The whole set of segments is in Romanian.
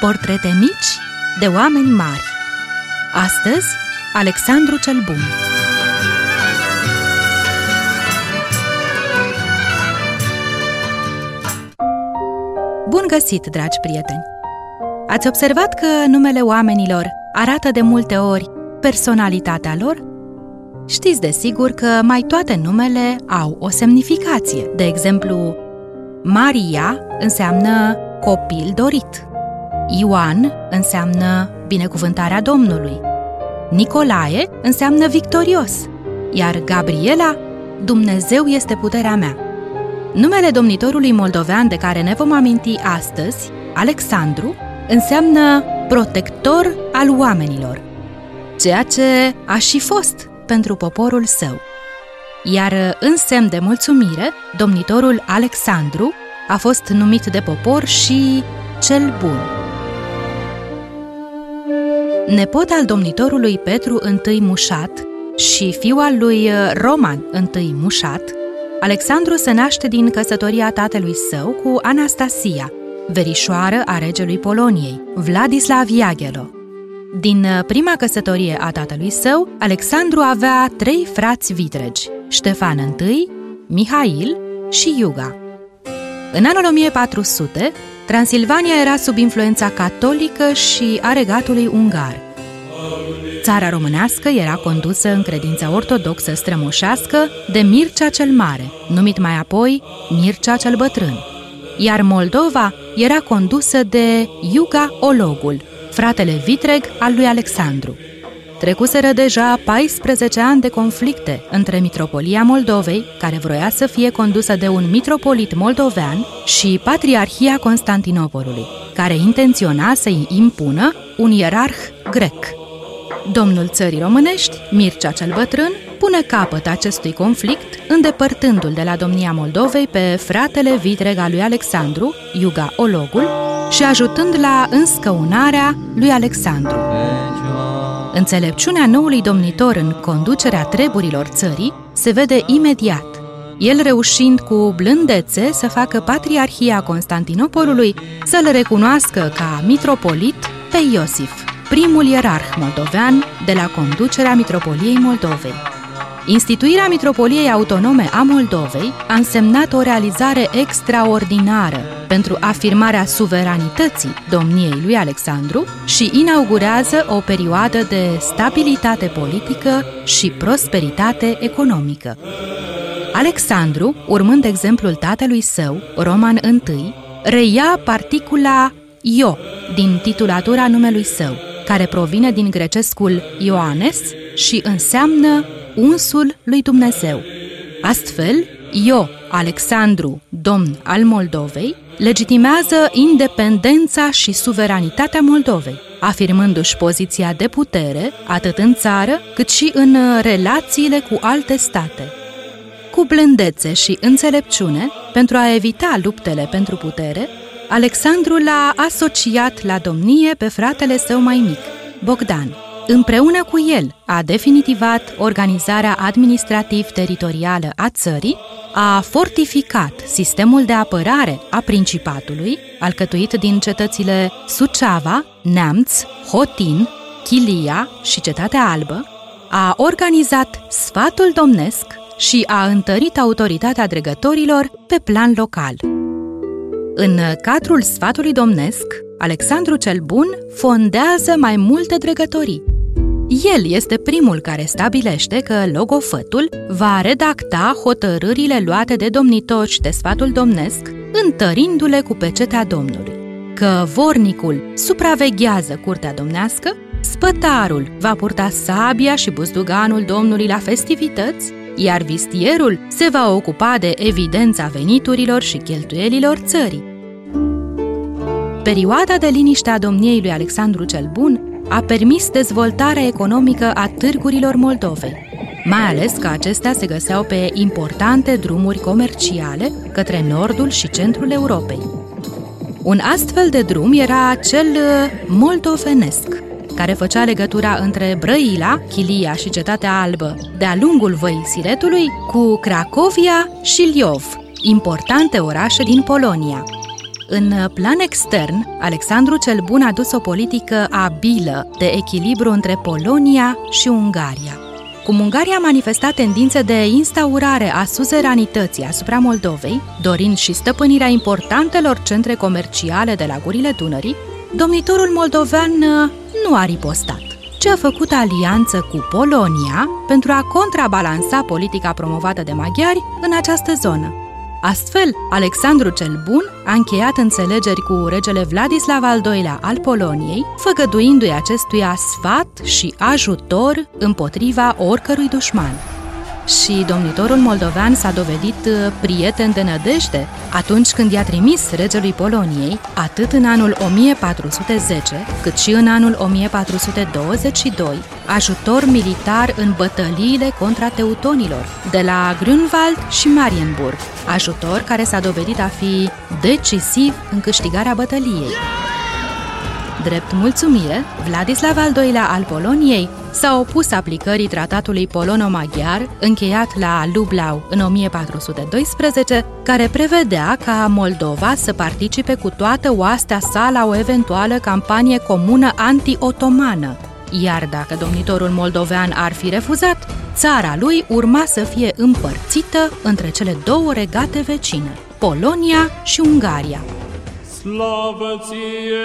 Portrete mici de oameni mari Astăzi, Alexandru cel Bun Bun găsit, dragi prieteni! Ați observat că numele oamenilor arată de multe ori personalitatea lor? Știți de sigur că mai toate numele au o semnificație. De exemplu, Maria înseamnă copil dorit. Ioan înseamnă binecuvântarea Domnului. Nicolae înseamnă victorios, iar Gabriela, Dumnezeu este puterea mea. Numele domnitorului moldovean de care ne vom aminti astăzi, Alexandru, înseamnă protector al oamenilor, ceea ce a și fost pentru poporul său. Iar în semn de mulțumire, domnitorul Alexandru a fost numit de popor și cel bun. Nepot al domnitorului Petru I Mușat și fiul al lui Roman I Mușat, Alexandru se naște din căsătoria tatălui său cu Anastasia, verișoară a regelui Poloniei, Vladislav Iagelo. Din prima căsătorie a tatălui său, Alexandru avea trei frați vitregi, Ștefan I, Mihail și Iuga. În anul 1400, Transilvania era sub influența catolică și a regatului ungar. Țara românească era condusă în credința ortodoxă strămoșească de Mircea cel Mare, numit mai apoi Mircea cel Bătrân, iar Moldova era condusă de Iuga Ologul, fratele vitreg al lui Alexandru. Trecuseră deja 14 ani de conflicte între Mitropolia Moldovei, care vroia să fie condusă de un mitropolit moldovean, și Patriarhia Constantinopolului, care intenționa să-i impună un ierarh grec. Domnul țării românești, Mircea cel Bătrân, pune capăt acestui conflict, îndepărtându-l de la domnia Moldovei pe fratele vitreg al lui Alexandru, Iuga Ologul, și ajutând la înscăunarea lui Alexandru. Înțelepciunea noului domnitor în conducerea treburilor țării se vede imediat, el reușind cu blândețe să facă Patriarhia Constantinopolului să-l recunoască ca mitropolit pe Iosif, primul ierarh moldovean de la conducerea Mitropoliei Moldovei. Instituirea Mitropoliei Autonome a Moldovei a însemnat o realizare extraordinară pentru afirmarea suveranității domniei lui Alexandru și inaugurează o perioadă de stabilitate politică și prosperitate economică. Alexandru, urmând exemplul tatălui său, Roman I, reia particula Io din titulatura numelui său, care provine din grecescul Ioanes și înseamnă unsul lui Dumnezeu. Astfel, eu, Alexandru, domn al Moldovei, legitimează independența și suveranitatea Moldovei, afirmându-și poziția de putere atât în țară cât și în relațiile cu alte state. Cu blândețe și înțelepciune, pentru a evita luptele pentru putere, Alexandru l-a asociat la domnie pe fratele său mai mic, Bogdan, Împreună cu el a definitivat organizarea administrativ-teritorială a țării, a fortificat sistemul de apărare a Principatului, alcătuit din cetățile Suceava, Neamț, Hotin, Chilia și Cetatea Albă, a organizat sfatul domnesc și a întărit autoritatea dregătorilor pe plan local. În cadrul sfatului domnesc, Alexandru cel Bun fondează mai multe dregătorii, el este primul care stabilește că logofătul va redacta hotărârile luate de domnitori de sfatul domnesc, întărindu-le cu pecetea Domnului. Că vornicul supraveghează curtea domnească, spătarul va purta sabia și buzduganul Domnului la festivități, iar vistierul se va ocupa de evidența veniturilor și cheltuielilor țării. Perioada de liniște a domniei lui Alexandru cel Bun a permis dezvoltarea economică a târgurilor Moldovei, mai ales că acestea se găseau pe importante drumuri comerciale către nordul și centrul Europei. Un astfel de drum era cel uh, moldovenesc, care făcea legătura între Brăila, Chilia și Cetatea Albă, de-a lungul văii Siretului, cu Cracovia și Liov, importante orașe din Polonia. În plan extern, Alexandru cel Bun a dus o politică abilă de echilibru între Polonia și Ungaria. Cum Ungaria a manifestat tendințe de instaurare a suzeranității asupra Moldovei, dorind și stăpânirea importantelor centre comerciale de la gurile Dunării, domnitorul moldovean uh, nu a ripostat, ci a făcut alianță cu Polonia pentru a contrabalansa politica promovată de maghiari în această zonă. Astfel, Alexandru cel Bun a încheiat înțelegeri cu regele Vladislav al II-lea al Poloniei, făgăduindu-i acestuia sfat și ajutor împotriva oricărui dușman și domnitorul moldovean s-a dovedit uh, prieten de nădejde atunci când i-a trimis regelui Poloniei, atât în anul 1410, cât și în anul 1422, ajutor militar în bătăliile contra teutonilor, de la Grünwald și Marienburg, ajutor care s-a dovedit a fi decisiv în câștigarea bătăliei. Drept mulțumire, Vladislav al II-lea al Poloniei s-a opus aplicării tratatului polono-maghiar încheiat la Lublau în 1412, care prevedea ca Moldova să participe cu toată oastea sa la o eventuală campanie comună anti-otomană, iar dacă domnitorul moldovean ar fi refuzat, țara lui urma să fie împărțită între cele două regate vecine, Polonia și Ungaria,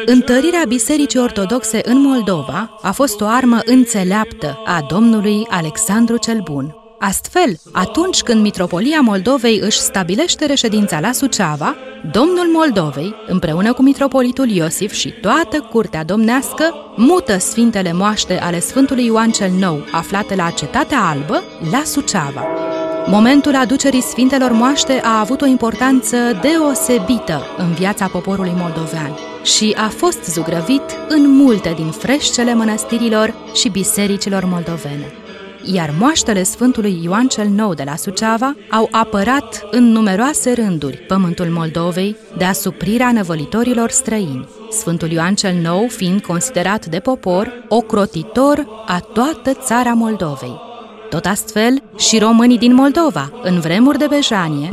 Întărirea Bisericii Ortodoxe în Moldova a fost o armă înțeleaptă a domnului Alexandru cel Bun. Astfel, atunci când Mitropolia Moldovei își stabilește reședința la Suceava, domnul Moldovei, împreună cu mitropolitul Iosif și toată curtea domnească, mută sfintele moaște ale Sfântului Ioan cel Nou, aflate la Cetatea Albă, la Suceava. Momentul aducerii Sfintelor Moaște a avut o importanță deosebită în viața poporului moldovean și a fost zugrăvit în multe din freșcele mănăstirilor și bisericilor moldovene. Iar moaștele Sfântului Ioan cel Nou de la Suceava au apărat în numeroase rânduri pământul Moldovei de asuprirea năvălitorilor străini. Sfântul Ioan cel Nou fiind considerat de popor ocrotitor a toată țara Moldovei. Tot astfel, și românii din Moldova, în vremuri de bejanie,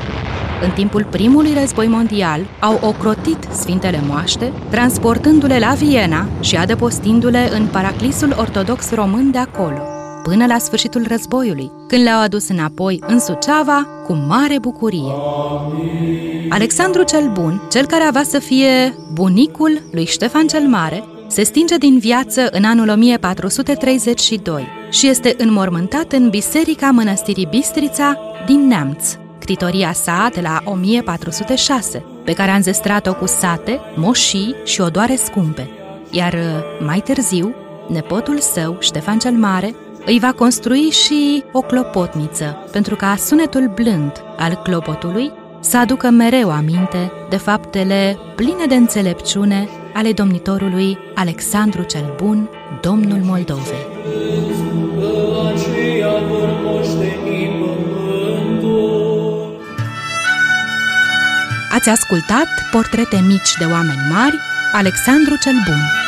în timpul primului război mondial, au ocrotit Sfintele Moaște, transportându-le la Viena și adăpostindu-le în paraclisul ortodox român de acolo, până la sfârșitul războiului, când le-au adus înapoi în Suceava cu mare bucurie. Alexandru cel Bun, cel care avea să fie bunicul lui Ștefan cel Mare, se stinge din viață în anul 1432 și este înmormântat în Biserica Mănăstirii Bistrița din Neamț, critoria sa de la 1406, pe care a înzestrat-o cu sate, moșii și odoare scumpe. Iar uh, mai târziu, nepotul său, Ștefan cel Mare, îi va construi și o clopotniță, pentru ca sunetul blând al clopotului să aducă mereu aminte de faptele pline de înțelepciune ale domnitorului Alexandru cel Bun, domnul Moldovei. Ați ascultat Portrete mici de oameni mari, Alexandru cel Bun.